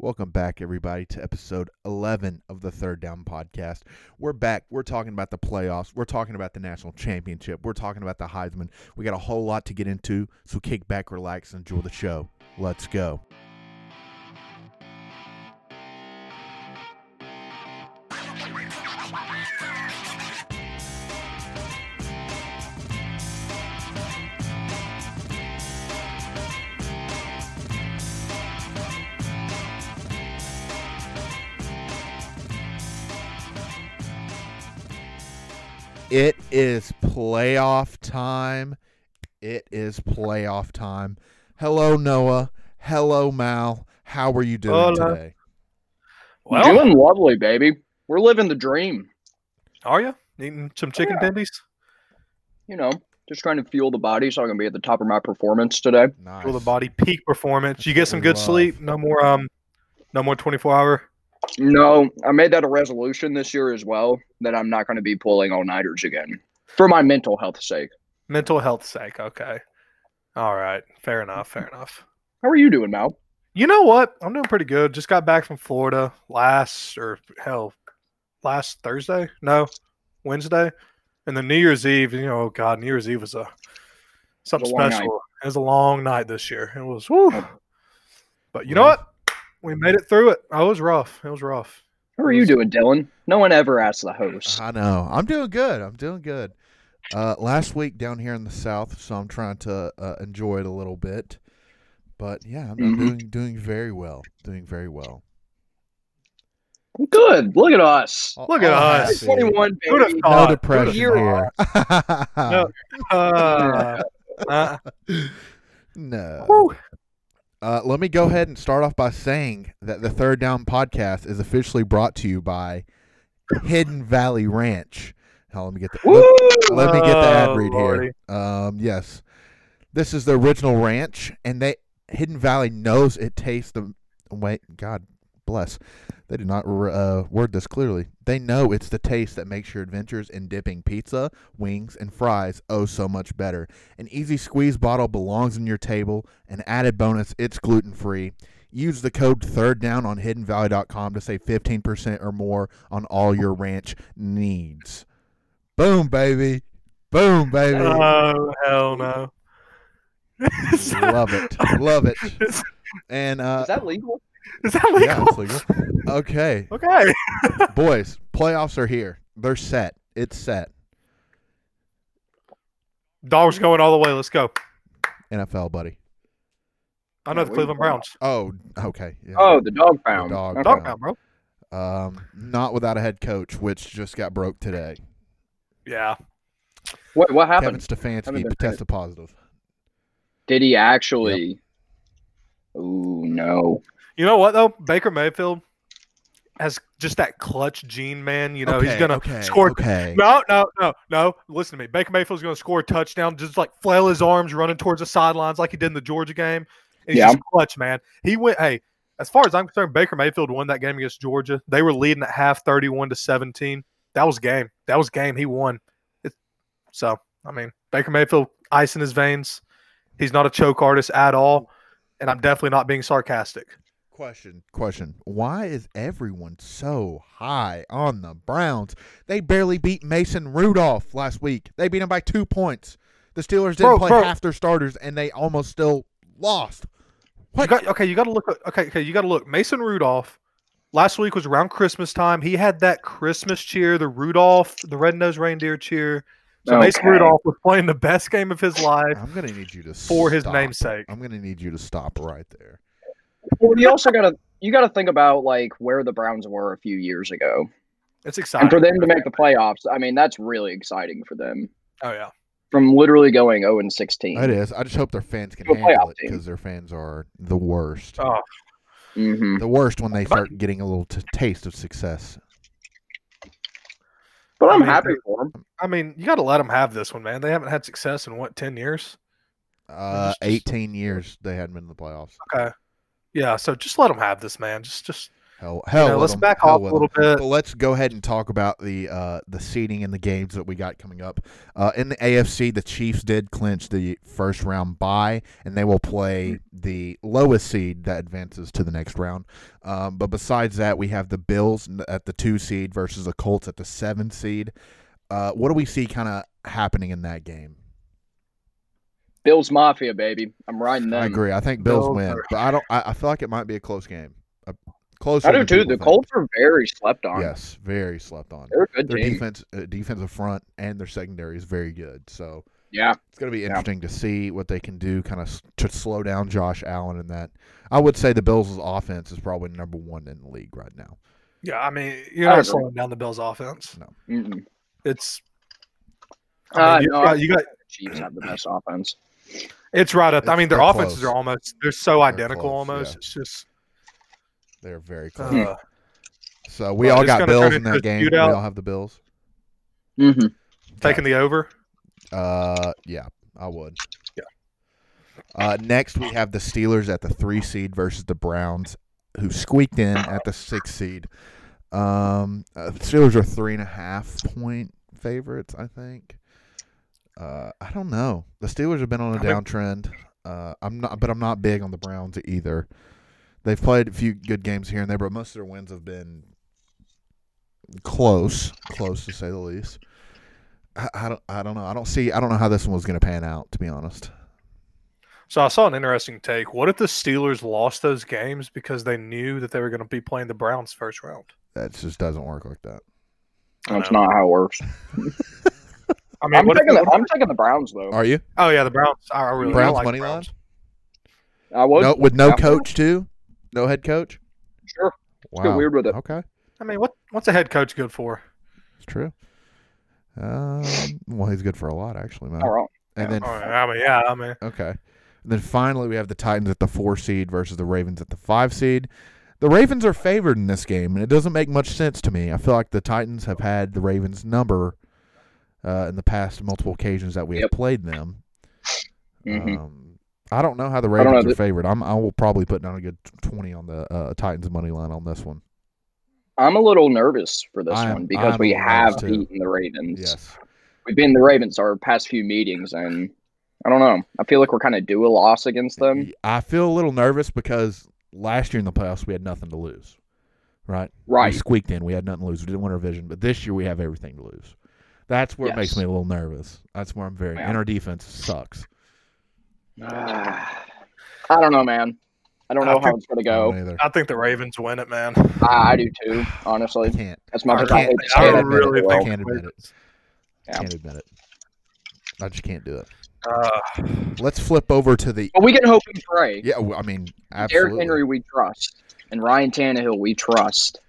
Welcome back, everybody, to episode 11 of the Third Down Podcast. We're back. We're talking about the playoffs. We're talking about the national championship. We're talking about the Heisman. We got a whole lot to get into, so kick back, relax, and enjoy the show. Let's go. It is playoff time. It is playoff time. Hello, Noah. Hello, Mal. How are you doing Hola. today? Well, Doing lovely, baby. We're living the dream. are you eating some chicken Yeah. tendies? You know, just trying to fuel the body so I can be at the top of my performance today. Nice. Feel the body peak performance. You get some good love. sleep. No more um, no more twenty four hour. No, I made that a resolution this year as well that I'm not going to be pulling all nighters again for my mental health sake. Mental health sake. Okay. All right. Fair enough. Fair enough. How are you doing, Mal? You know what? I'm doing pretty good. Just got back from Florida last or hell last Thursday? No, Wednesday. And then New Year's Eve, you know, oh God, New Year's Eve was a something long night. special. It was a long night this year. It was whew. Oh. But you know what? We made it through it. Oh, it was rough. It was rough. How are you doing, Dylan? No one ever asks the host. I know. I'm doing good. I'm doing good. Uh, last week down here in the south, so I'm trying to uh, enjoy it a little bit. But yeah, I'm, I'm Mhm. doing doing very well. Doing very well. Good. Look at us. All- Look at all us. happy. 21, Who'd have baby. No depression here. No. Uh, uh, no. Uh, let me go ahead and start off by saying that the Third Down podcast is officially brought to you by Hidden Valley Ranch. Let me get the let, let me get the ad read here. Um, yes, this is the original ranch, and they Hidden Valley knows it tastes the wait. God bless. They did not uh, word this clearly. They know it's the taste that makes your adventures in dipping pizza, wings, and fries oh so much better. An easy squeeze bottle belongs on your table. An added bonus, it's gluten free. Use the code third down on hiddenvalley.com to save 15% or more on all your ranch needs. Boom, baby. Boom, baby. Oh hell no! Love it. Love it. And uh Is that legal? Is that legal? yeah, it's legal. Okay. Okay. Boys, playoffs are here. They're set. It's set. Dogs going all the way. Let's go. NFL, buddy. I know Yeah, the Cleveland Browns. Oh, okay. Yeah. Oh, the dog pound. dog Okay. Dog pound. pound, bro. Um, not without a head coach, which just got broke today. Yeah. What, what Kevin? Stefanski tested positive. Did he actually? Oh, no. You know what though? Baker Mayfield has just that clutch gene, man. You know he's gonna okay, score. Okay. No, no, no, no. Listen to me. Baker Mayfield's gonna score a touchdown, just like flail his arms, running towards the sidelines like he did in the Georgia game. And he's Yeah. just clutch, man. He went. Hey, as far as I'm concerned, Baker Mayfield won that game against Georgia. They were leading at half, thirty-one to seventeen. That was game. That was game. He won. It, so I mean, Baker Mayfield, ice in his veins. He's not a choke artist at all, and I'm definitely not being sarcastic. Question. Question. Why is everyone so high on the Browns? They barely beat Mason Rudolph last week. They beat him by two points. The Steelers didn't Bro, play bro. half their starters, and they almost still lost. You What? got, okay, you got to look. Okay, okay, you got to look. Mason Rudolph. Last week was around Christmas time. He had that Christmas cheer, the Rudolph, the red-nosed reindeer cheer. So Mason Rudolph was playing the best game of his life I'm gonna need you to for his namesake. I'm gonna need you to stop right there. Well, you also gotta you gotta think about like where the Browns were a few years ago, It's and exciting. for them to make the playoffs. I mean, that's really exciting for them. oh yeah, From literally going zero and sixteen. It is. I just hope their fans can handle it because their fans are the worst. oh, hmm The worst when they But- start getting a little t- taste of success. But I I'm mean, happy for them. I mean, you got to let them have this one, man. They haven't had success in what ten years. Uh, just- just- 18 years they hadn't been in the playoffs. Okay, yeah. So just let them have this, man. Just, just Hell, You know, let's 'em. back Hell off a little bit. But let's go ahead and talk about the uh, the seeding and the games that we got coming up. Uh, in the AFC, the Chiefs did clinch the first round bye, and they will play the lowest seed that advances to the next round. Um, but besides that, we have the Bills at the two seed versus the Colts at the seven seed. Uh, what do we see kind of happening in that game? Bills Mafia, baby. I'm riding them. I agree. I think Bills Bills win, are- but I don't. I, I feel like it might be a close game. A closer I do too. The think. Colts are very slept on. Yes, very slept on. They're a good their team. defense uh, defensive front and their secondary is very good. So Yeah. it's going to be Yeah. interesting to see what they can do, kind of to slow down Josh Allen and that. I would say the Bills' offense is probably number one in the league right now. Yeah, I mean, you're I not agree. slowing down the Bills' offense. Mm-mm. It's. Uh, I mean, you, no, got, you got Chiefs have the best offense. It's right up. I mean, their offenses close. are almost they're so identical close, almost. yeah. It's just They're very close. uh, so we well, all got Bills in that a game. We all have the Bills. Mm-hmm. taking the over. Uh, yeah, I would. Yeah. Uh, next we have the Steelers at the three seed versus the Browns, who squeaked in at the six seed. Um, uh, Steelers are three and a half point favorites, I think. Uh, I don't know. The Steelers have been on a I think- downtrend. Uh, I'm not, but I'm not big on the Browns either. They've played a few good games here and there, but most of their wins have been close, close to say the least. I, I don't, I don't know. I don't see. I don't know how this one was going to pan out. To be honest, So I saw an interesting take. What if the Steelers lost those games because they knew that they were going to be playing the Browns first round? that just doesn't work like that. That's not how it works. I mean, I'm what taking, the- the, I'm taking the Browns though. Are you oh yeah, the Browns. I I really Browns I like money the Browns. I would. no, with no yeah. coach too? No head coach? Sure. Wow. get weird with it. Okay, I mean, what what's a head coach good for? it's true. Um, well, he's good for a lot actually, man. Not wrong. And then Oh, I mean, yeah, I mean, Okay. And then finally, we have the Titans at the four seed versus the Ravens at the five seed. The Ravens are favored in this game, and it doesn't make much sense to me. I feel like the Titans have had the Ravens' number uh, in the past multiple occasions that we have played them. Mhm. Um, I don't know how the Ravens are favored. I'm, I will probably put down a good twenty on the uh, Titans money line on this one. I'm a little nervous for this am- one because I'm we have too. beaten the Ravens. Yes. We've beaten the Ravens our past few meetings, and I don't know. I feel like we're kind of due a loss against them. I feel a little nervous because last year in the playoffs we had nothing to lose. Right? Right. We squeaked in. We had nothing to lose. We didn't win our division, but this year we have everything to lose. That's where it makes me a little nervous. That's where I'm very. Yeah. And our defense sucks. I don't know, man. I don't I know how think- it's going to go. don't either. I think the Ravens win it, man. I, I do too, I honestly. can't. As much I as I can't- hate to I say don't admit really it. I think- can't admit it. Yeah. Can't admit it. I just can't do it. Uh, Let's flip over to the. but we can hope and pray. Yeah, I mean, Derrick. Henry, we trust, and Ryan Tannehill, we trust.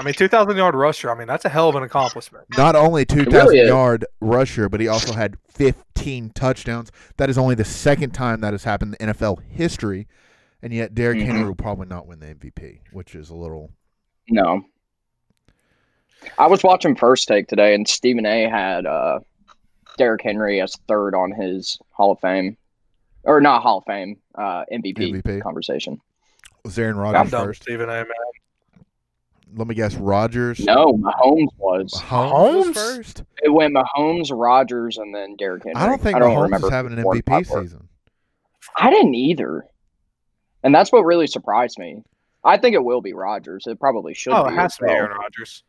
I mean, two thousand yard rusher. I mean, that's a hell of an accomplishment. Not only 2,000 really yard rusher, but he also had fifteen touchdowns. That is only the second time that has happened in NFL history, and yet Derrick Mhm. Henry will probably not win the MVP, which is a little. No. I was watching First Take today, and Stephen A. had uh, Derrick Henry as third on his Hall of Fame, or not Hall of Fame, uh, MVP, MVP. conversation. Was Aaron I'm done first? Stephen A. Man. Let me guess. Rodgers. No, Mahomes was. Mahomes was Mahomes? first. It went Mahomes, Rodgers, and then Derrick Henry. I don't think I don't Mahomes is having an who four and MVP season. I didn't either, and that's what really surprised me. I think it will be Rodgers. It probably should Oh, be. it has to be. Aaron Rodgers.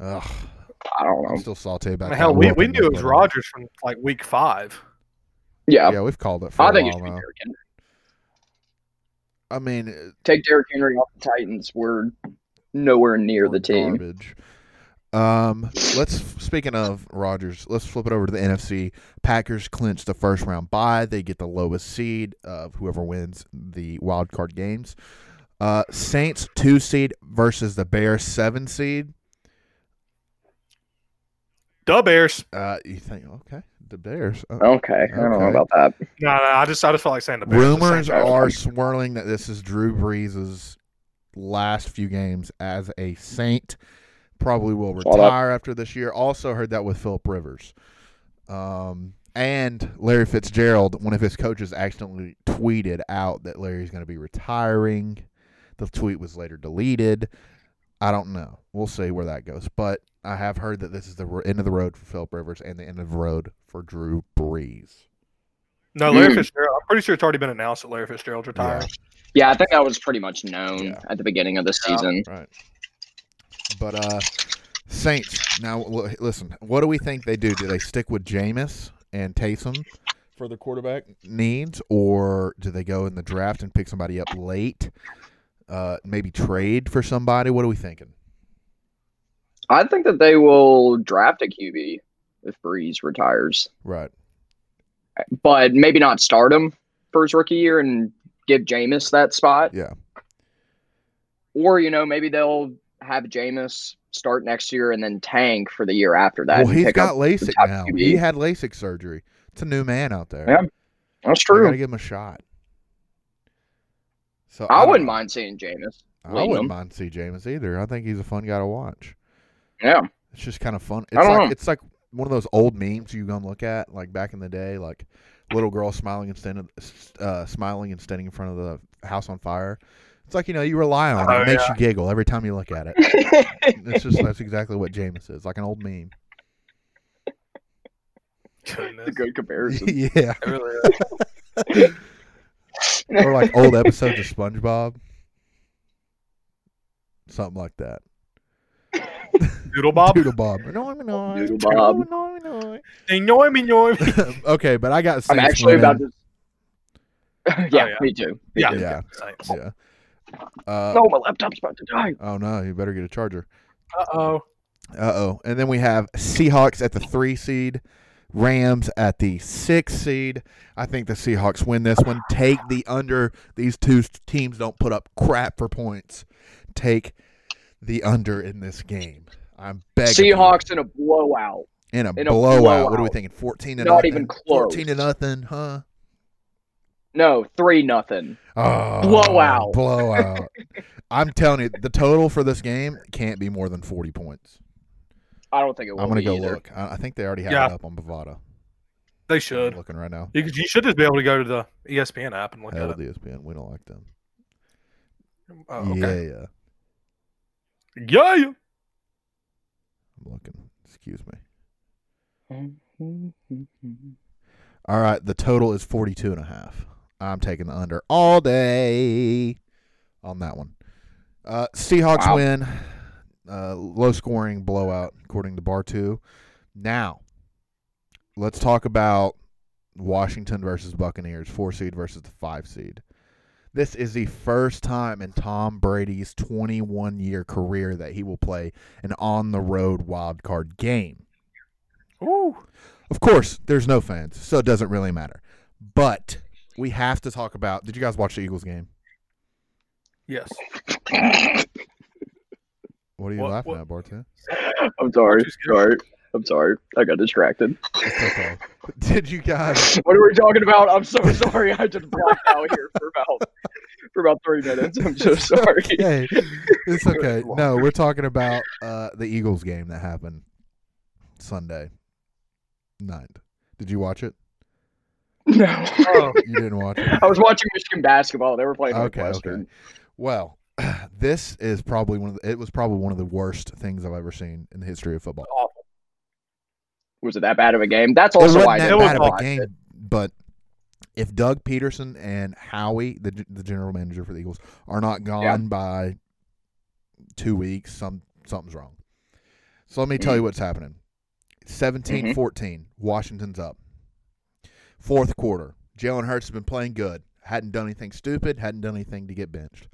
Ugh, I don't I'm know. still salty I mean, hell, we, we knew it was put on him. Rodgers from like week five. Yeah, Yeah, we've called it for I a think it while should be. Derrick Henry. I mean, Take Derrick Henry off the Titans. We're nowhere near the team. Garbage. Um, let's speaking of Rodgers, let's flip it over to the NFC. Packers clinch the first round bye. They get the lowest seed of whoever wins the wild card games. Uh, Saints two seed versus the Bears seven seed. The Bears. Uh, you think okay, the Bears. Uh, Okay, I don't know about that. No, no, I just I just felt like saying the Bears. at the Rumors are swirling that this is Drew Brees' last few games as a Saint. Probably will retire after this year. Also heard that with Philip Rivers. Um, and Larry Fitzgerald, one of his coaches, accidentally tweeted out that Larry's going to be retiring. The tweet was later deleted. I don't know. We'll see where that goes. But I have heard that this is the end of the road for Philip Rivers and the end of the road for Drew Brees. No, Larry Mm. Fitzgerald. I'm pretty sure it's already been announced that Larry Fitzgerald's retiring. Yeah, I think that was pretty much known Yeah. at the beginning of the Yeah. season. Right. But uh Saints. Now listen, what do we think they do? Do they stick with Jameis and Taysom for the quarterback needs or do they go in the draft and pick somebody up late? Uh maybe trade for somebody? What are we thinking? I think that they will draft a QB if Brees retires, Right. but maybe not start him for his rookie year and give Jameis that spot. Yeah. Or, you know, maybe they'll have Jameis start next year and then tank for the year after that. Well, he's got LASIK now. QB. He had LASIK surgery. It's a new man out there. Yeah, That's I true. gotta give him a shot. So I, don't wouldn't mind seeing Jameis. I wouldn't him. mind see Jameis either. I think he's a fun guy to watch. Yeah. It's just kind of fun. I It's don't like know. it's like one of those old memes you gonna look at, like back in the day, like little girl smiling and standing, uh, smiling and standing in front of the house on fire. It's like you know you rely on it. Oh, It makes you giggle every time you look at it. It's just that's exactly what Jameis is, like an old meme. Goodness. a good comparison. yeah, It really or like old episodes of SpongeBob, something like that. Doodle Bob. Doodle Bob. No, I'm not. Doodle Bob. No, I'm not. Enjoy me, enjoy me. okay, but I got. I'm actually winning. about to. yeah, yeah. me too. Me Yeah. too. Yeah. Saints. Yeah. Uh, No, my laptop's about to die. Oh no, you better get a charger. Uh oh. Uh oh. And then we have Seahawks at the three seed, Rams at the six seed. I think the Seahawks win this one. Take the under. These two teams don't put up crap for points. Take the under in this game. I'm begging. you. Seahawks in a blowout. in a, in a blowout. What are we thinking? Fourteen to Not nothing. even close. Fourteen to nothing, huh? No, three nothing. Oh, Blowout. Blowout. I'm telling you, the total for this game can't be more than forty points. I don't think it will. I'm gonna be go either. look. I, I think they already have Yeah. it up on Bovada. They I'm should. looking right now. You, you should just be able to go to the ESPN app and look Hell at with it. ESPN. We don't like them. Oh, okay. Yeah, yeah. Yeah. yeah. I'm looking. Excuse me. All right, the total is 42 and a half. I'm taking the under all day on that one. Uh, Seahawks Wow. win. Uh, low scoring blowout, according to Bar 2. Now, let's talk about Washington versus Buccaneers, four seed versus the five seed. This is the first time in Tom Brady's 21 year career that he will play an on the road wild card game. Ooh. Of course, there's no fans, so it doesn't really matter. But we have to talk about. Did you guys watch the Eagles game? Yes. What are you What- laughing what- at, Barton? I'm sorry. Too scared. Sorry. I'm sorry. I got distracted. Okay. Did you guys? What are we talking about? I'm so sorry. I just blacked out here for about for about three minutes. I'm so sorry. Okay, it's okay. No, we're talking about uh, the Eagles game that happened Sunday night. Did you watch it? No. Oh, You didn't watch it. I was watching Michigan basketball. They were playing Okay, Northwestern. okay. Well, this is probably one of the, it was probably one of the worst things I've ever seen in the history of football. awful. Was it that bad of a game? That's also why I that it didn't was bad of a game, it. but if Doug Pederson and Howie, the the general manager for the Eagles, are not gone Yeah. by two weeks, some something's wrong. So let me tell you mm-hmm. what's happening. 17-14, mm-hmm. Washington's up. Fourth quarter, Jalen Hurts has been playing good. Hadn't done anything stupid. Hadn't done anything to get benched.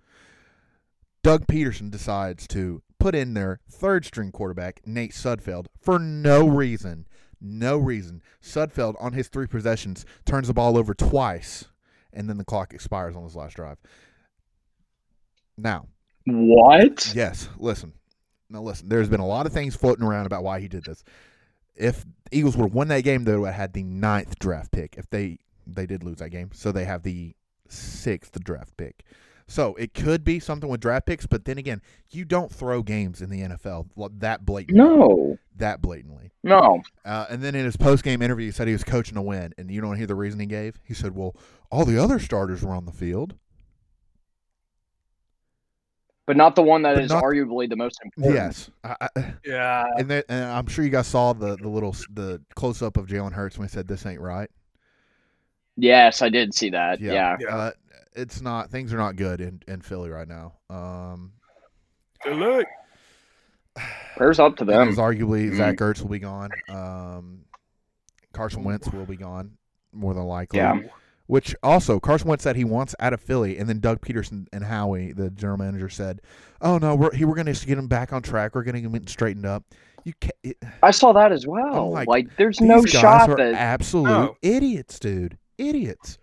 Doug Pederson decides to put in their third string quarterback, Nate Sudfeld, for no reason. No reason. Sudfeld, on his three possessions, turns the ball over twice, and then the clock expires on his last drive. Now, What? yes, listen. Now, listen, there's been a lot of things floating around about why he did this. If Eagles would have won that game, they would have had the ninth draft pick. If they they did lose that game, so they have the sixth draft pick. So it could be something with draft picks, but then again, you don't throw games in the NFL that blatantly. No. That blatantly. No. Uh, and then in his post game interview, he said he was coaching to win. And you don't hear the reason he gave? He said, well, all the other starters were on the field. but not the one that But is not- arguably the most important. Yes, I, I, Yeah. and, that, and I'm sure you guys saw the the little the close up of Jalen Hurts when he said this ain't right. Yes, I did see that. Yeah. Yeah. Uh, it's not things are not good in, in Philly right now. Um, Good luck. Prayers up to them. because arguably Mhm. Zach Ertz will be gone. Um, Carson Wentz will be gone more than likely. Yeah. Which also Carson Wentz said he wants out of Philly, and then Doug Pederson and Howie, the general manager, said, "Oh no, we're he, we're going to get him back on track. We're going to get him straightened up." You can't. It, I saw that as well. I'm like, like, there's these no guys shot are that absolute No. idiots, dude. Idiots.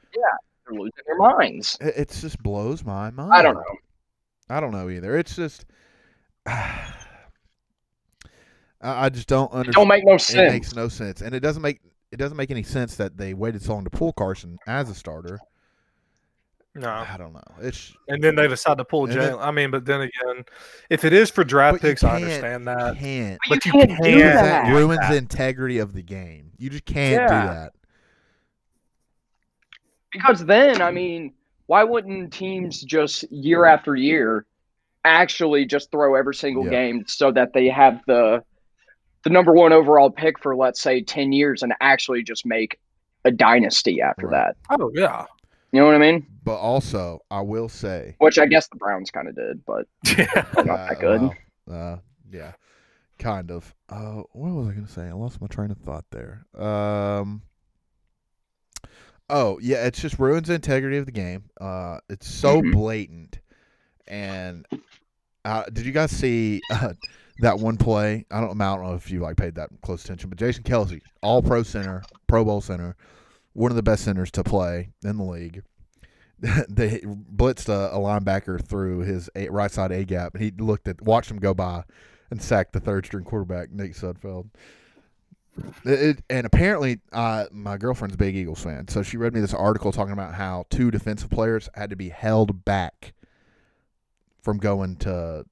They're losing their minds. It, it just blows my mind. I don't know. I don't know either. It's just. I I just don't understand. It don't make no sense. It makes no sense, and it doesn't make it doesn't make any sense that they waited so long to pull Carson as a starter. No. I don't know. It's And then they decide to pull And then- Jalen. I mean, but then again, if it is for draft picks, I can't- understand you that. can't. But you can't do can't- That that. ruins the integrity of the game. You just can't do that. Because then, I mean, why wouldn't teams just year after year actually just throw every single Yeah. game so that they have the the number one overall pick for let's say ten years and actually just make a dynasty after Right. that? Oh yeah. You know what I mean? But also, I will say, Which I guess the Browns kind of did, but Yeah. they're not that good. well, uh, yeah, kind of. Uh, what was I going to say? I lost my train of thought there. Um. Oh yeah, it's just ruins the integrity of the game. Uh, it's so Mhm. blatant. And uh, did you guys see uh, that one play? I don't, I don't know if you like paid that close attention, but Jason Kelce, All Pro center, Pro Bowl center, one of the best centers to play in the league. they blitzed a, a linebacker through his a, right side A gap, and he looked at, watched him go by, and sacked the third string quarterback Nate Sudfeld. It, it- and apparently, uh, my girlfriend's a big Eagles fan, so she read me this article talking about how two defensive players had to be held back from going to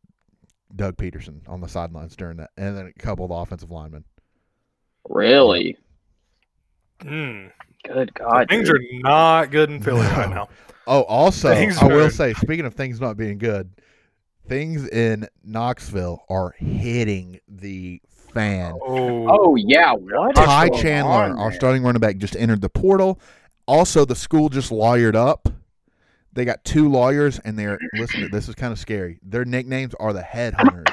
Doug Pederson on the sidelines during that, and then a couple of the offensive linemen. Really? Mm. Good God. Things dude. are not good in Philly right now. Oh, also, Things I will are- say, speaking of things not being good, things in Knoxville are hitting the fan. Oh. Oh yeah, what? is Ty going Chandler, on our starting running back, just entered the portal. Also, the school just lawyered up. They got two lawyers, and they're listen. This is kind of scary. Their nicknames are the headhunters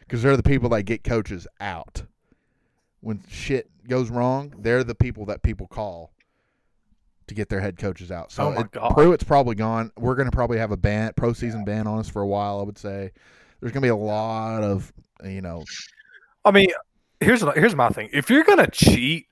because they're the people that get coaches out when shit goes wrong. They're the people that people call to get their head coaches out. So Oh it- Pruitt's probably gone. We're going to probably have a ban, pro season ban on us for a while. I would say there's going to be a lot of you know I mean, here's here's my thing. If you're gonna cheat,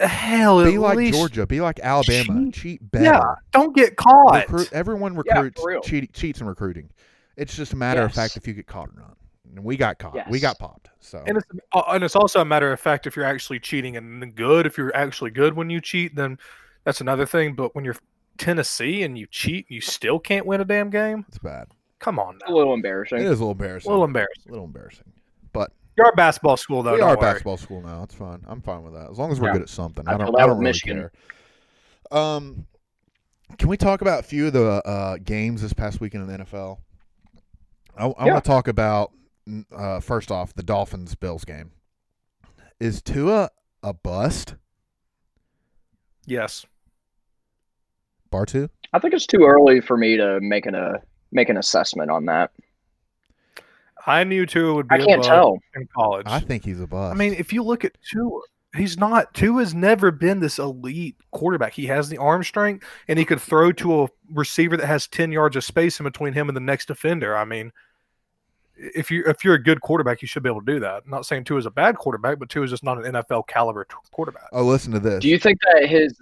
hell, be at like least Georgia, be like Alabama, cheat. cheat better. Yeah, don't get caught. Recruit, everyone recruits for real. cheat, cheats in recruiting. It's just a matter of fact if you get caught or not. And we got caught. We got popped. So And it's uh, and it's also a matter of fact if you're actually cheating and good. If you're actually good when you cheat, then that's another thing. But when you're Tennessee and you cheat, you still can't win a damn game. it's bad. Come on, a little embarrassing. It is a little embarrassing. a embarrassing. little embarrassing. a little embarrassing. But You're a basketball school though. we don't are a worry. basketball school now. It's fine. I'm fine with that. As long as we're Yeah. good at something. I I don't, feel that I with don't really Michigan. care. Um can we talk about a few of the uh, games this past weekend in the NFL? I, I Yeah. want to talk about uh, first off the Dolphins Bills game. Is Tua a bust? Yes. Bar two? I think it's too early for me to make an a make an assessment on that. I knew Tua would be I can't above tell. in college. I think he's a bust. I mean, if you look at Tua, he's not. Tua's never been this elite quarterback. He has the arm strength, and he could throw to a receiver that has ten yards of space in between him and the next defender. I mean, if you if you're a good quarterback, you should be able to do that. I'm not saying Tua is a bad quarterback, but Tua is just not an NFL caliber t- quarterback. oh, listen to this. Do you think that his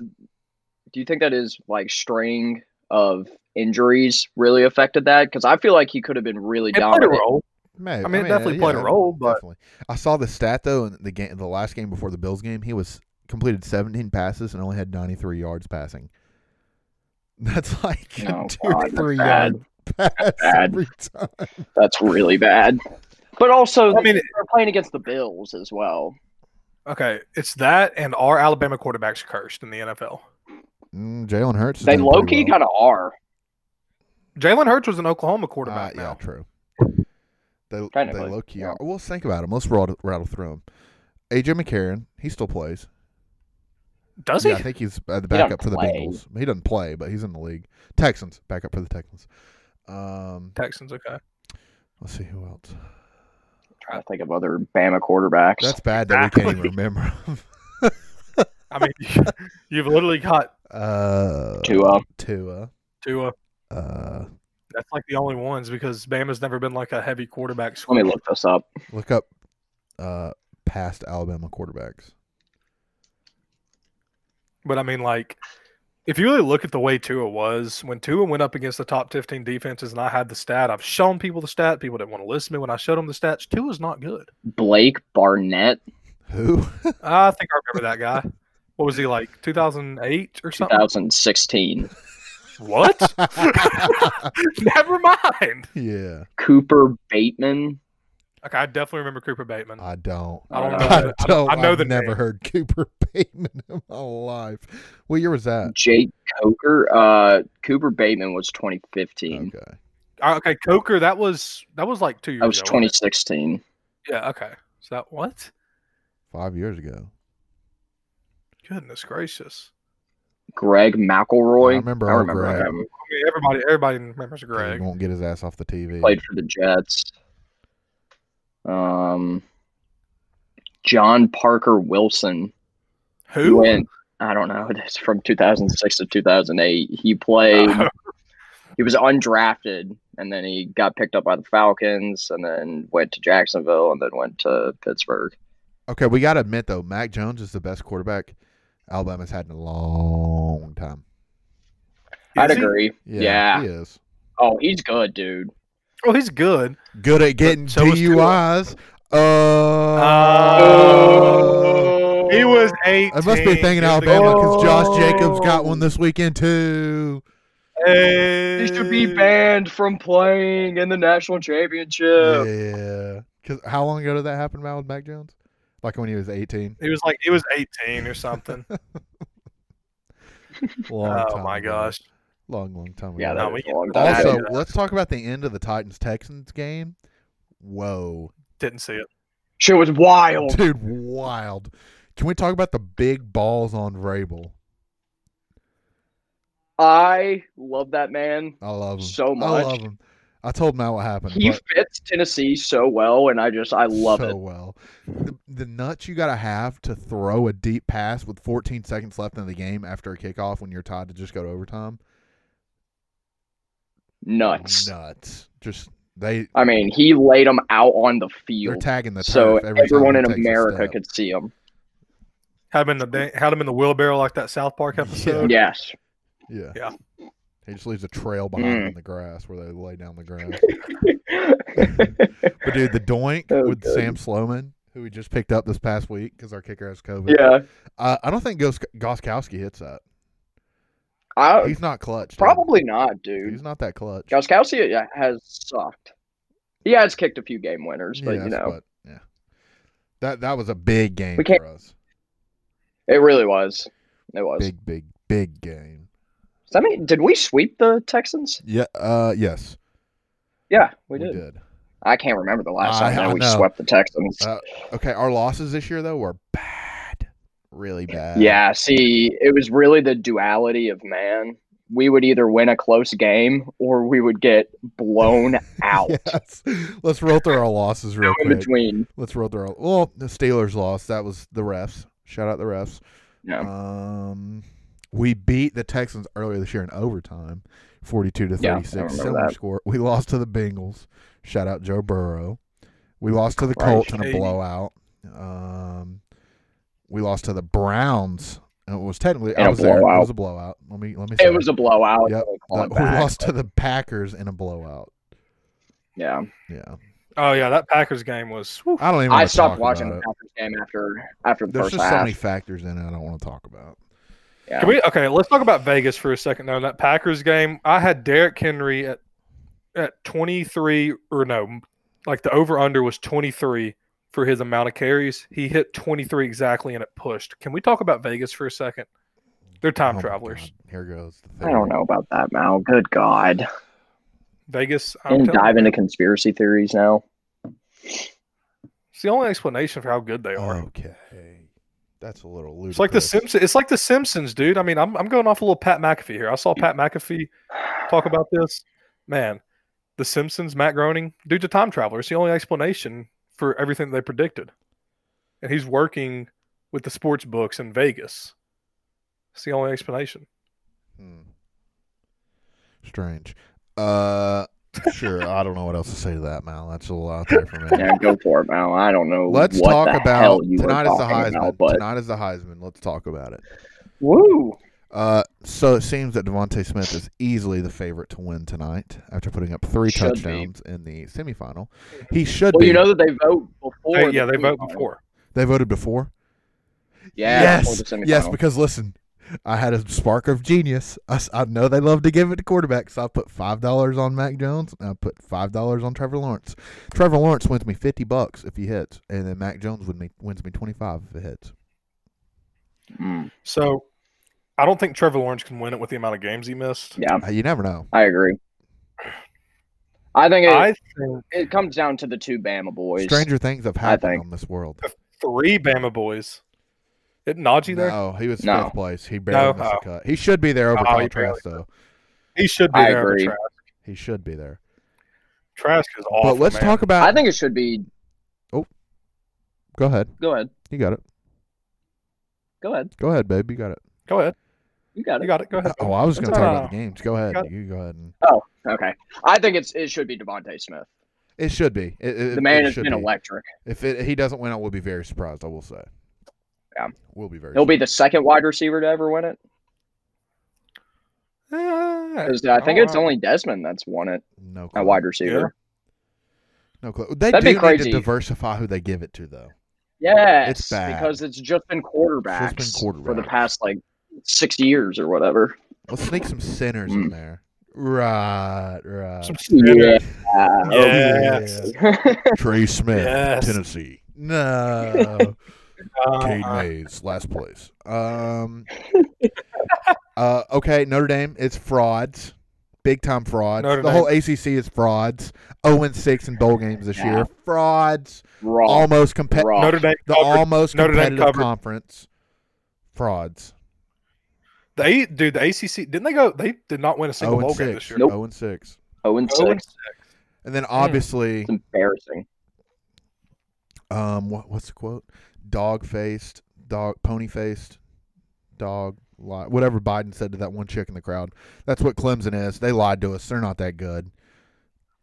do you think that his like string of injuries really affected that? Because I feel like he could have been really It played a dominant. Role. Maybe. I mean, it definitely played a role, but- definitely. I saw the stat though in the game, the last game before the Bills game, he was completed 17 passes and only had 93 yards passing. That's like a Oh, two or God, that's three bad. yard pass bad. every time. That's really bad. But also, I mean, they're playing against the Bills as well. Okay, it's that, and our Alabama quarterbacks cursed in the NFL. Mm, Jalen Hurts. They low key well. kind of are. Jalen Hurts was an Oklahoma Uh, quarterback. yeah, now. true. They, they low key yeah. are. Well, let's think about him. Let's rattle, rattle through them. AJ McCarron, he still plays. Does he? Yeah, I think he's uh, the doesn't backup for the play. Bengals. He doesn't play, but he's in the league. Texans, backup for the Texans. Um, Texans. Okay. let's see who else. I'm trying to think of other Bama quarterbacks. That's bad that we can't even remember. I mean, you've literally got uh, Tua. Tua. Tua. Uh, That's like the only ones because Bama's never been like a heavy quarterback Let school. me look this up. look up uh, past Alabama quarterbacks. But I mean, like, if you really look at the way Tua was, when Tua went up against the top 15 defenses and I had the stat, I've shown people the stat. People didn't want to listen to me when I showed them the stats. Tua's not good. Blake Barnett, Who? I think I remember that guy. What was he like, 2008 or something? 2016. What? Never mind. yeah, Cooper Bateman. Okay, I definitely remember Cooper Bateman. I don't. I don't know. I the- I don't. I know I've the never name. heard Cooper Bateman in my life. What year was that? Jake Coker. Uh, Cooper Bateman was 2015. Okay. Uh, Okay, Coker, that was that was like two years That was ago. wasn't 2016. Yeah. Okay. So that what? Five years ago. Goodness gracious. Greg McElroy. I remember I remember Greg. I him. mean, everybody everybody remembers He Greg. won't get his ass off the TV. Played for the Jets. Um, John Parker Wilson. He Who? went. I don't know. It's from 2006 to 2008. He played. He was undrafted, and then he got picked up by the Falcons, and then went to Jacksonville, and then went to Pittsburgh. Okay, we got to admit though, Mac Jones is the best quarterback Alabama's had in a long time. I'd he? agree. Yeah. he is Oh, he's good, dude. Oh, he's good. good at getting so. DUIs. Uh, Oh. He was eight. I must be thinking Alabama because Josh Jacobs got one this weekend too. He should be banned from playing in the national championship. Yeah, because how long ago did that happen, Mal, with Mac Jones? Like when he was eighteen. He was like he was 18 or something. Long oh time my ago. gosh. long, long time ago. Yeah, that we was long time also, ago. let's talk about the end of the Titans Texans game. Whoa, Didn't see it. Shit was wild. dude, wild. Can we talk about the big balls on Vrabel? I love that man. I love him So much. I love him. I told Matt what happened. He fits Tennessee so well, and I just I love so it. well. The, the nuts you got to have to throw a deep pass with 14 seconds left in the game after a kickoff when you're tied to just go to overtime. Nuts. Nuts. Just they I mean, he laid them out on the field. they're field, tagging the so every everyone in America could see him. Had him in the had him in the wheelbarrow like that South Park episode. Yes. Yeah. Yeah. He just leaves a trail behind Mm. in the grass where they lay down the grass. But dude, the doink Oh, with. Sam Sloman, who we just picked up this past week because our kicker has COVID. yeah. Uh, I don't think Gos- Gostkowski hits that. I, He's not clutch. dude. probably not, dude. He's not that clutch. Gostkowski has sucked. He has kicked a few game winners, but Yes, you know, but, yeah. That that was a big game for us. it really was. It was. Big, big, big game. That mean did we sweep the Texans? Yeah. Uh. Yes. Yeah, we, We did. did. I can't remember the last I- time I we know. swept the Texans. Uh, Okay. Our losses this year though were bad. Really bad. yeah, see, it was really the duality of man. We would either win a close game or we would get blown out. yes. Let's roll through our losses real in quick. between. Let's roll through. Our, well, the Steelers lost. That was the refs. Shout out the refs. Yeah. Um, we beat the Texans earlier this year in overtime, forty-two to thirty-six. remember Similar that. score. We lost to the Bengals. Shout out Joe Burrow. We lost to the Christ. Colts in a Katie. blowout. Um, we lost to the Browns. And it was technically In I a was there. It was a blowout. Let me let me. Say It was a blowout. Yep. Uh, it we back, lost to the Packers in a blowout. Yeah. Yeah, Oh yeah, that Packers game was. whew. I don't even. I stopped talk watching about the it. Packers game after after the There's first just half. so many factors in it I don't want to talk about. Yeah. Can we, okay, let's talk about Vegas for a second. Though that Packers game, I had Derrick Henry at at 23 or no, like the over under was 23 for his amount of carries. He hit 23 exactly and it pushed. Can we talk about Vegas for a second? They're time Oh travelers. Here goes. The I don't know about that, Mal. Good God. Vegas. I'm And dive you, into conspiracy theories now. It's the only explanation for how good they are. Okay, that's a little ludicrous. It's like the Simpsons. It's like the Simpsons, dude. I mean, I'm I'm going off a little Pat McAfee here. I saw Pat McAfee talk about this. Man, the Simpsons, Matt Groening, dude's a time traveler. It's the only explanation for everything they predicted, and he's working with the sports books in Vegas. It's the only explanation. Hmm. Strange. Uh, sure. I don't know what else to say to that, Mal. That's a little out there for me. Yeah, go for it, Mal. I don't know. Let's what talk the about hell you tonight is the Heisman. about, but Tonight is the Heisman. Let's talk about it. woo. Uh, so it seems that DeVonta Smith is easily the favorite to win tonight after putting up three Should be. touchdowns in the semifinal. He should Well, be. you know that they vote before. Hey, the yeah, they vote before. they voted before. Yeah, before yes, the yes. Because listen, I had a spark of genius. I know they love to give it to quarterbacks. So I put five dollars on Mac Jones. And I put five dollars on Trevor Lawrence. Trevor Lawrence wins me fifty bucks if he hits, and then Mac Jones wins me wins me twenty five if it hits. Mm, So, I don't think Trevor Lawrence can win it with the amount of games he missed. yeah, Uh, You never know. I agree. I think it, I think it comes down to the two Bama boys. Stranger things have happened think. on this world. three Bama boys. Isn't Najee there? No, he was No. fifth place. He barely No? missed Oh. a cut. He should be there over Oh, Kyle he barely Trask, though. He should be I there. over agree. Trask. He should be there. Trask is awful. but let's man. talk about. I think it should be. Oh, go ahead. Go ahead. You got it. Go ahead. Go ahead, babe. You got it. Go ahead. You got it. You got it. Go ahead. Oh, I was going to talk about the games. Go ahead. got You go ahead. And, Oh, okay. I think it's it should be DeVonta Smith. it should be. It, it- The man it has been be. electric. If it, he doesn't win, I will be very surprised. I will say. Yeah. We'll be very. He'll be the second wide receiver to ever win it. 'Cause I think oh, it's uh, only Desmond that's won it no clue. at wide receiver. No clue. They That'd do be need crazy. to diversify who they give it to, though. Yes, It's bad. because it's just been quarterbacks, It's been for the past like sixty years or whatever. Let's sneak some sinners in Mm. there. Right, right. Some Yeah. Yes. Trey Smith, Yes. Tennessee. No. Uh, Cade uh, Mays, last place. Um. uh. Okay, Notre Dame. It's frauds. Big time frauds. Notre the whole ACC is frauds. 0 and 6 in bowl games this Yeah. year. Frauds. Wrong. Almost competitive. Notre Dame The covered. almost Notre Dame competitive covered. conference. Frauds. They A- dude, the ACC didn't they go? They did not win a 0 single bowl and game 6. this year. Nope. 0 and 6. Oh and Oh, and six. And then obviously, It's embarrassing. um, what, what's the quote? Dog faced, dog, pony faced, dog, li- whatever Biden said to that one chick in the crowd. That's what Clemson is. They lied to us. They're not that good.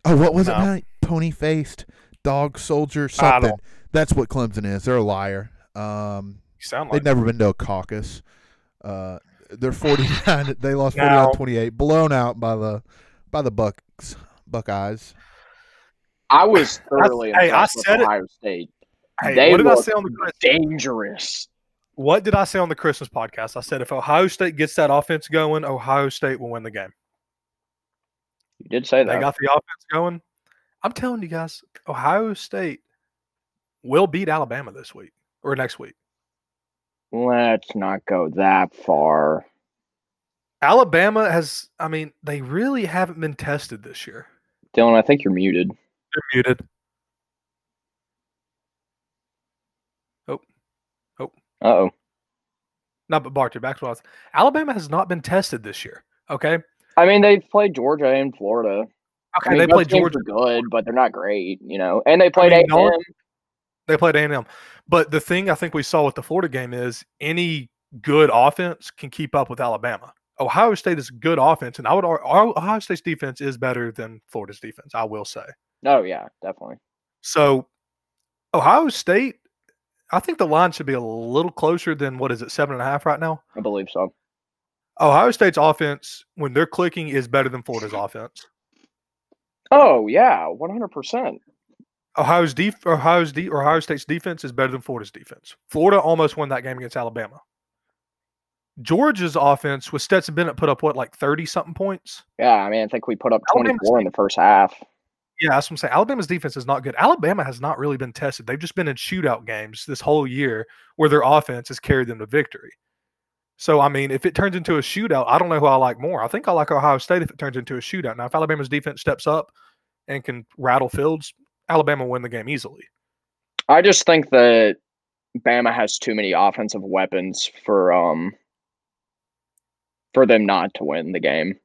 Oh, what was it? No. man? Pony faced, dog soldier, something. That's what Clemson is. They're a liar. Um, You sound they've like never been to a caucus. Uh, they're 49. they lost 49-28 blown out by the by the Bucks, Buckeyes. I was thoroughly hey, I impressed with said it. Ohio State. Hey, they what did I say on the Chris- dangerous. what did I say on the Christmas podcast? I said if Ohio State gets that offense going, Ohio State will win the game. You did say that. They got the offense going. I'm telling you guys, Ohio State will beat Alabama this week or next week. Let's not go that far. Alabama has, I mean, they really haven't been tested this year. Dylan, I think you're muted. They're muted. Uh oh. Not but Bart, back to what Alabama has not been tested this year. Okay. I mean, they played Georgia and Florida. Okay. I mean, they played Georgia. good, but they're not great, you know. And they played mean, A&M. They played A&M. But the thing I think we saw with the Florida game is any good offense can keep up with Alabama. Ohio State is a good offense, and I would our Ohio State's defense is better than Florida's defense. I will say. Oh yeah, definitely. So, Ohio State, I think the line should be a little closer than what is it, seven and a half right now. I believe so. Oh, Ohio State's offense, when they're clicking, is better than Florida's offense. Oh yeah, one hundred percent. Ohio's def- Ohio's de- Ohio State's defense is better than Florida's defense. Florida almost won that game against Alabama. Georgia's offense with Stetson Bennett put up what like thirty something points. Yeah, I mean, I think we put up twenty four in the first half. Yeah, that's what I'm saying. Alabama's defense is not good. Alabama has not really been tested. They've just been in shootout games this whole year where their offense has carried them to victory. So I mean, if it turns into a shootout, I don't know who I like more. I think I like Ohio State if it turns into a shootout. Now, if Alabama's defense steps up and can rattle fields, Alabama win the game easily. I just think that Bama has too many offensive weapons for um for them not to win the game.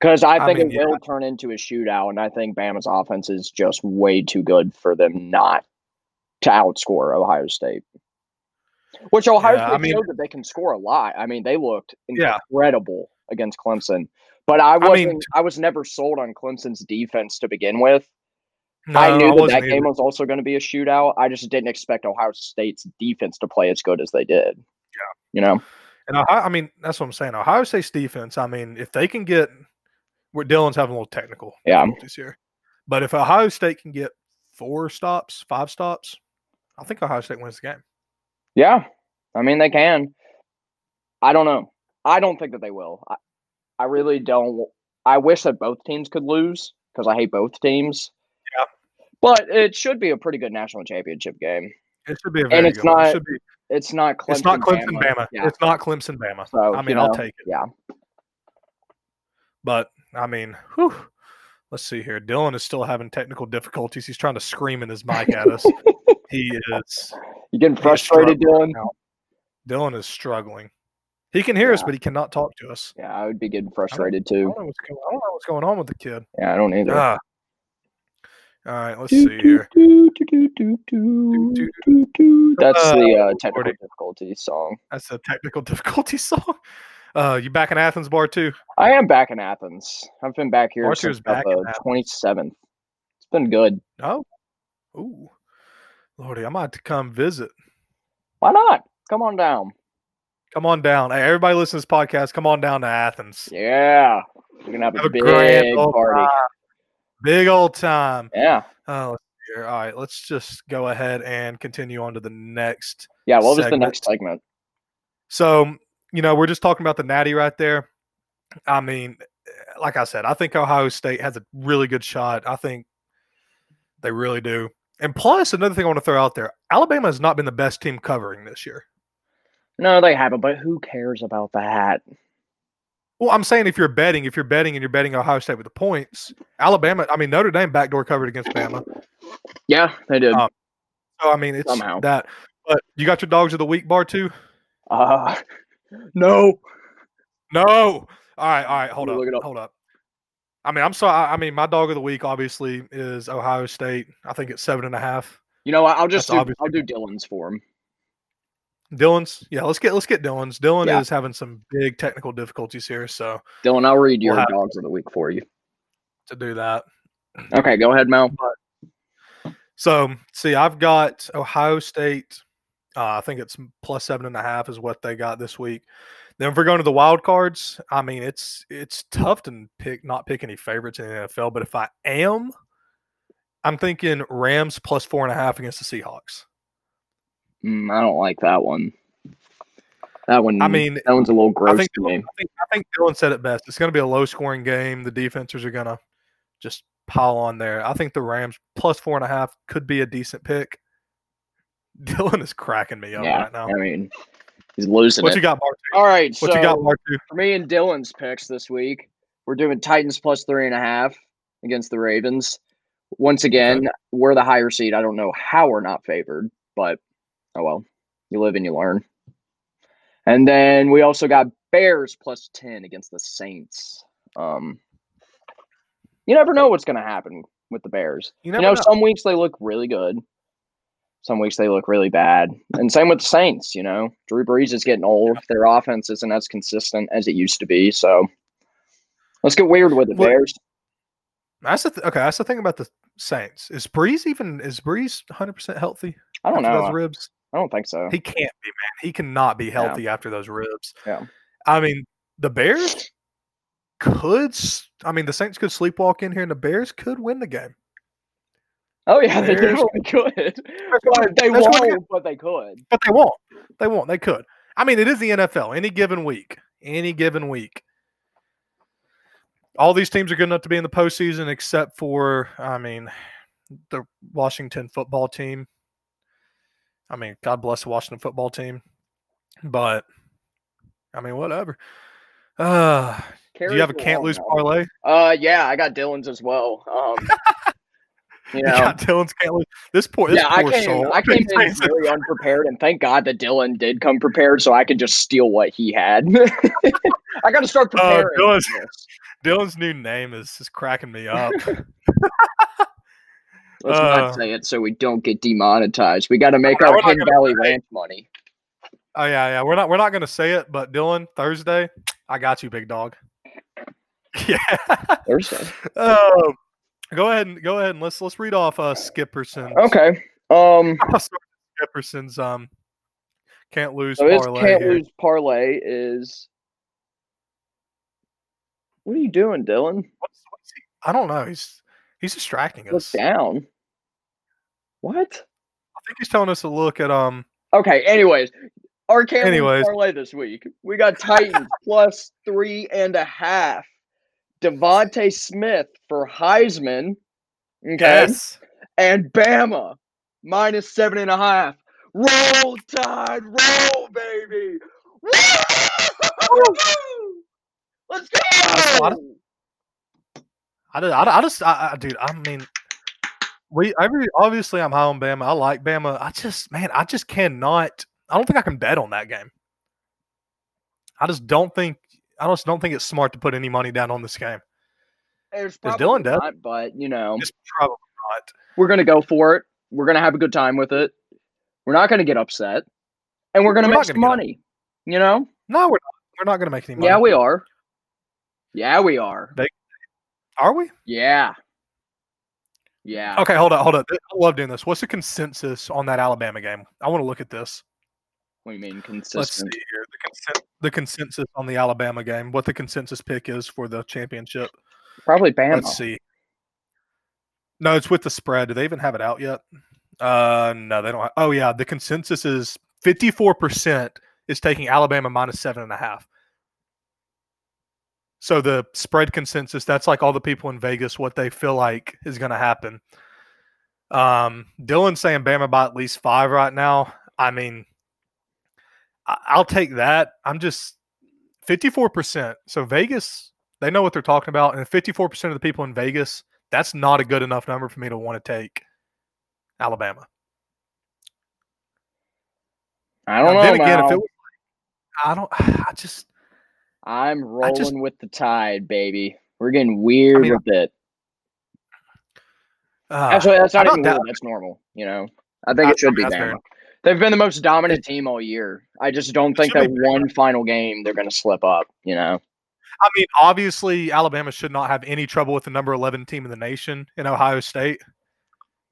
Because I I think mean, it yeah. will turn into a shootout, and I think Bama's offense is just way too good for them not to outscore Ohio State. Which Ohio Yeah, I State mean- showed that they can score a lot. I mean, they looked Yeah. incredible against Clemson. But I wasn't. I, was never sold on Clemson's defense to begin with. No, I knew that that game was also going to be a shootout. I just didn't expect Ohio State's defense to play as good as they did. Yeah, you know. And Ohio, I mean, that's what I'm saying. Ohio State's defense. I mean, if they can get, where Dylan's having a little technical Yeah. difficulties here, but if Ohio State can get four stops, five stops, I think Ohio State wins the game. Yeah, I mean they can. I don't know. I don't think that they will. I, I really don't. I wish that both teams could lose because I hate both teams. Yeah. But it should be a pretty good national championship game. It should be a very it's. It not should be- It's not Clemson. it's not Clemson, Bama. Yeah. It's not Clemson, Bama. So, I you mean, I'll take it. Yeah. But I mean, whew, let's see here. Dylan is still having technical difficulties. He's trying to scream in his mic at us. he is. You getting frustrated, Dylan? now. Dylan is struggling. He can hear us, but he cannot talk to us. Yeah, I would be getting frustrated I too. don't going. I don't know what's going on with the kid. Yeah, I don't either. Ah. All right, let's see here. Do, do. That's the Uh, technical difficulty song. That's the technical difficulty song. Uh, you back in Athens bar too? I am back in Athens. I've been back here since back the twenty seventh. It's been good. No. Ooh, Lordy, I might have to come visit. Why not? Come on down. Come on down. Hey, everybody listen to this podcast. Come on down to Athens. Yeah, we're gonna have a, Have a big grand party. time. Big old time. Yeah, Oh, let's see here. all right. Let's just go ahead and continue on to the next. yeah. What was the next segment? So, you know, we're just talking about the Natty right there. I mean, like I said, I think Ohio State has a really good shot. I think they really do. And plus, another thing I want to throw out there Alabama has not been the best team covering this year. No, they haven't. But who cares about that? Well, I'm saying if you're betting, if you're betting and you're betting Ohio State with the points, Alabama, I mean, Notre Dame backdoor covered against Bama. Yeah, they did. Um, So, I mean, it's Somehow. that. But you got your dogs of the week bar too? Uh, no. No. All right, all right. Hold up. up. Hold up. I mean, I'm sorry. I I mean, my dog of the week obviously is Ohio State. I think it's seven and a half. You know? I'll just That's do. I'll do Dylan's for him. Dylan's. Yeah, let's get let's get Dylan's. Dylan Yeah. is having some big technical difficulties here, so Dylan, I'll read your We'll dogs of the week for you. to do that. Okay, go ahead, Mel. So see, I've got Ohio State. Uh, I think it's plus seven and a half is what they got this week. Then if we're going to the wild cards, I mean it's it's tough to pick not pick any favorites in the NFL, but if I am, I'm thinking Rams plus four and a half against the Seahawks. Mm, I don't like that one. That one. I mean, that one's a little I gross think, to me. I think I think Dylan said it best. It's going to be a low scoring game. The defenses are going to just pile on there. I think the Rams plus four and a half could be a decent pick. Dylan is cracking me up Yeah, right now. I mean, he's losing What it. you got, Mark? All right, What so you got, Mark? For me and Dylan's picks this week, we're doing Titans plus three and a half against the Ravens. Once again, we're the higher seed. I don't know how we're not favored, but oh well. You live and you learn. And then we also got Bears plus 10 against the Saints. Um, you never know what's going to happen with the Bears. You You know, know. some weeks they look really good. Some weeks they look really bad. And same with the Saints, you know. Drew Brees is getting old. Their offense isn't as consistent as it used to be. So let's get weird with it, Well, Bears. That's the th- okay. That's the thing about the Saints. Is Brees even is Brees 100 percent healthy? I don't after know. those ribs. I don't think so. He can't be, man. He cannot be Yeah. healthy after those ribs. Yeah. I mean, the Bears could. I mean, the Saints could sleepwalk in here, and the Bears could win the game. Oh yeah, they definitely could. They what won't, but they could. But they won't. They won't. They could. I mean, it is the NFL. Any given week, any given week, all these teams are good enough to be in the postseason, except for, I mean, the Washington football team. I mean, God bless the Washington football team, but I mean, whatever. Uh, do you have a can't lose parlay? Uh, yeah, I got Dylan's as well. Um, you know, got Dylan's can't. This poor, this yeah, poor I came, soul. I came in really unprepared, and thank God that Dylan did come prepared, so I could just steal what he had. I got to start Uh, preparing. Dylan's- Dylan's new name is is cracking me up. Let's Uh, not say it so we don't get demonetized. We got to make our Hidden Valley. Ranch money. oh yeah, yeah. We're not we're not gonna say it, but Dylan Thursday, I got you, big dog. Yeah. Thursday. Um, go ahead and go ahead and let's let's read off uh Skipperson's Okay. Um. Skipperson's um can't lose So parlay. can't here. lose parlay is. What are you doing, Dylan? What's, what's he, I don't know. He's he's distracting Look us. down. What? I think he's telling us to look at um. Okay. Anyways, our can't lose Anyways. parlay this week. We got Titans plus three and a half. DeVonta Smith for Heisman. Okay. Yes. and Bama minus seven and a half. Roll Tide, roll, baby! Woo! Let's That's a lot go! I just, I, I just, I, I, dude. I mean, we. I really, obviously, I'm high on Bama. I like Bama. I just, man, I just cannot. I don't think I can bet on that game. I just don't think. I just don't think it's smart to put any money down on this game. It's Dylan not, but you know, It's probably not. we're gonna go for it. We're gonna have a good time with it. We're not gonna get upset, and we're gonna We're make some gonna money. You know? No, we're not. We're not going to make any money. Yeah, we are. Yeah, we are. are we? Yeah. Yeah. Okay, hold on, hold on. I love doing this. What's the consensus on that Alabama game? I want to look at this. You mean Let's see here. The, consent, the consensus on the Alabama game. What the consensus pick is for the championship. Probably Bama. Let's see. No, it's with the spread. Do they even have it out yet? Uh, no, they don't. Have, oh yeah, the consensus is fifty-four percent is taking Alabama minus seven and a half. So the spread consensus, that's like all the people in Vegas, what they feel like is going to happen. Um, Dylan saying Bama by at least five right now. I mean, I'll take that. I'm just fifty-four percent. So Vegas, they know what they're talking about, and fifty-four percent of the people in Vegas, that's not a good enough number for me to want to take Alabama. I don't Now, know. then again, if it was, I don't. I just I'm rolling just- with the tide, baby. We're getting weird mean, with it. uh, Actually, that's not even weird. That's normal. You know, I think I- it should I be fair. They've been the most dominant team all year. I just don't think that one final game they're going to slip up. You know, I mean, obviously, Alabama should not have any trouble with the number eleven team in the nation in Ohio State.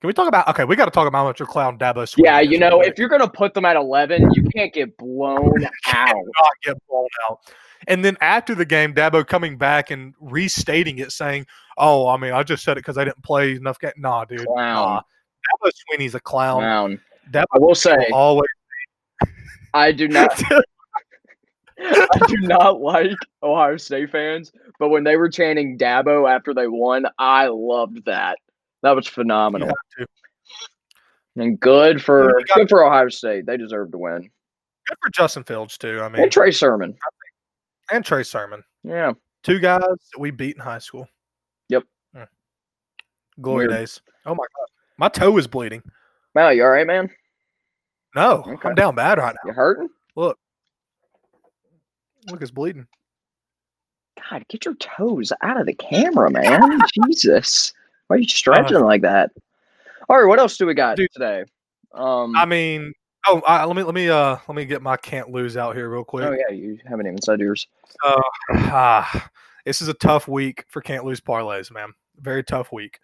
Can we talk about? Okay, we got to talk about how much your clown Dabo. Swinney yeah. You know, if you're going to put them at 11, you can't get blown out. not get blown out. And then after the game, Dabo coming back and restating it, saying, "Oh, I mean, I just said it because I didn't play enough game." Nah, dude. Clown. Nah. Dabo Swinney's a clown. Clown. Dabo I will say, always. I do not. I do not like Ohio State fans, but when they were chanting Dabo after they won, I loved that. That was phenomenal. to. And good for got- good for Ohio State. They deserve to win. Good for Justin Fields too. I mean, And Trey Sermon. and Trey Sermon, Yeah. two guys that we beat in high school. Yep. Mm. Glory Weird. days. Oh my god, my toe is bleeding. Mal, you all right, man? No, Okay. I'm down bad right now. You hurting? Look, look, it's bleeding. God, get your toes out of the camera, man. Jesus. Why are you stretching like that? All right, what else do we got Uh, Dude. today? Um I mean, oh, I, let me let me uh let me get my can't lose out here real quick. Oh yeah, you haven't even said yours. So, ah, this is a tough week for can't lose parlays, man. Very tough week.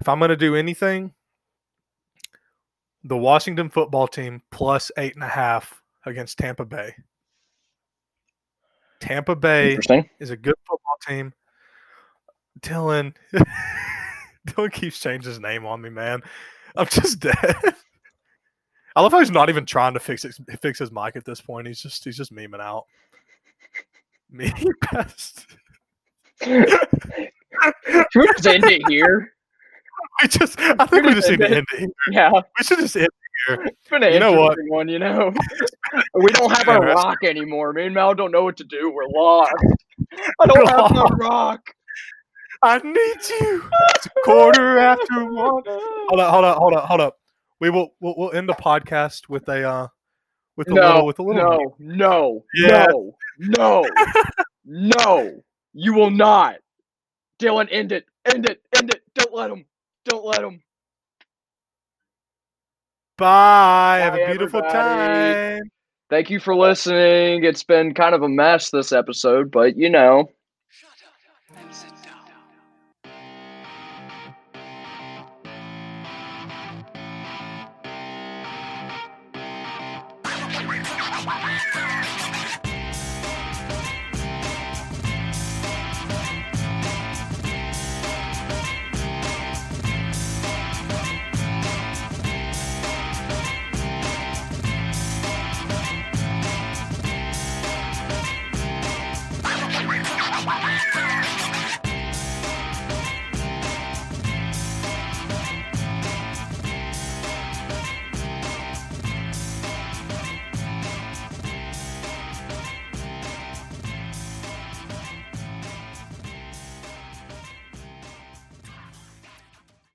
If I'm going to do anything, the Washington football team plus eight and a half against Tampa Bay. Tampa Bay is a good football team. Dylan, Dylan keeps changing his name on me, man. I'm just dead. I love how he's not even trying to fix his, fix his mic at this point. He's just he's just memeing out. Me best. Can we just end it here? We just I think we just need to end it. here. Yeah. We should just end it here. It's been an You know what? interesting one, you know. we don't have our rock anymore. Me and Mal don't know what to do. We're lost. I don't have my rock. I need you. It's a quarter after one. Hold up, hold up, hold up, hold up. We will we'll, we'll end the podcast with a uh with a No, little with a little no, no, Yeah. no, no, no. You will not. Dylan, end it. End it. End it. Don't let him. Don't let them. Bye. Have a beautiful everybody. time. Thank you for listening. It's been kind of a mess this episode, but you know,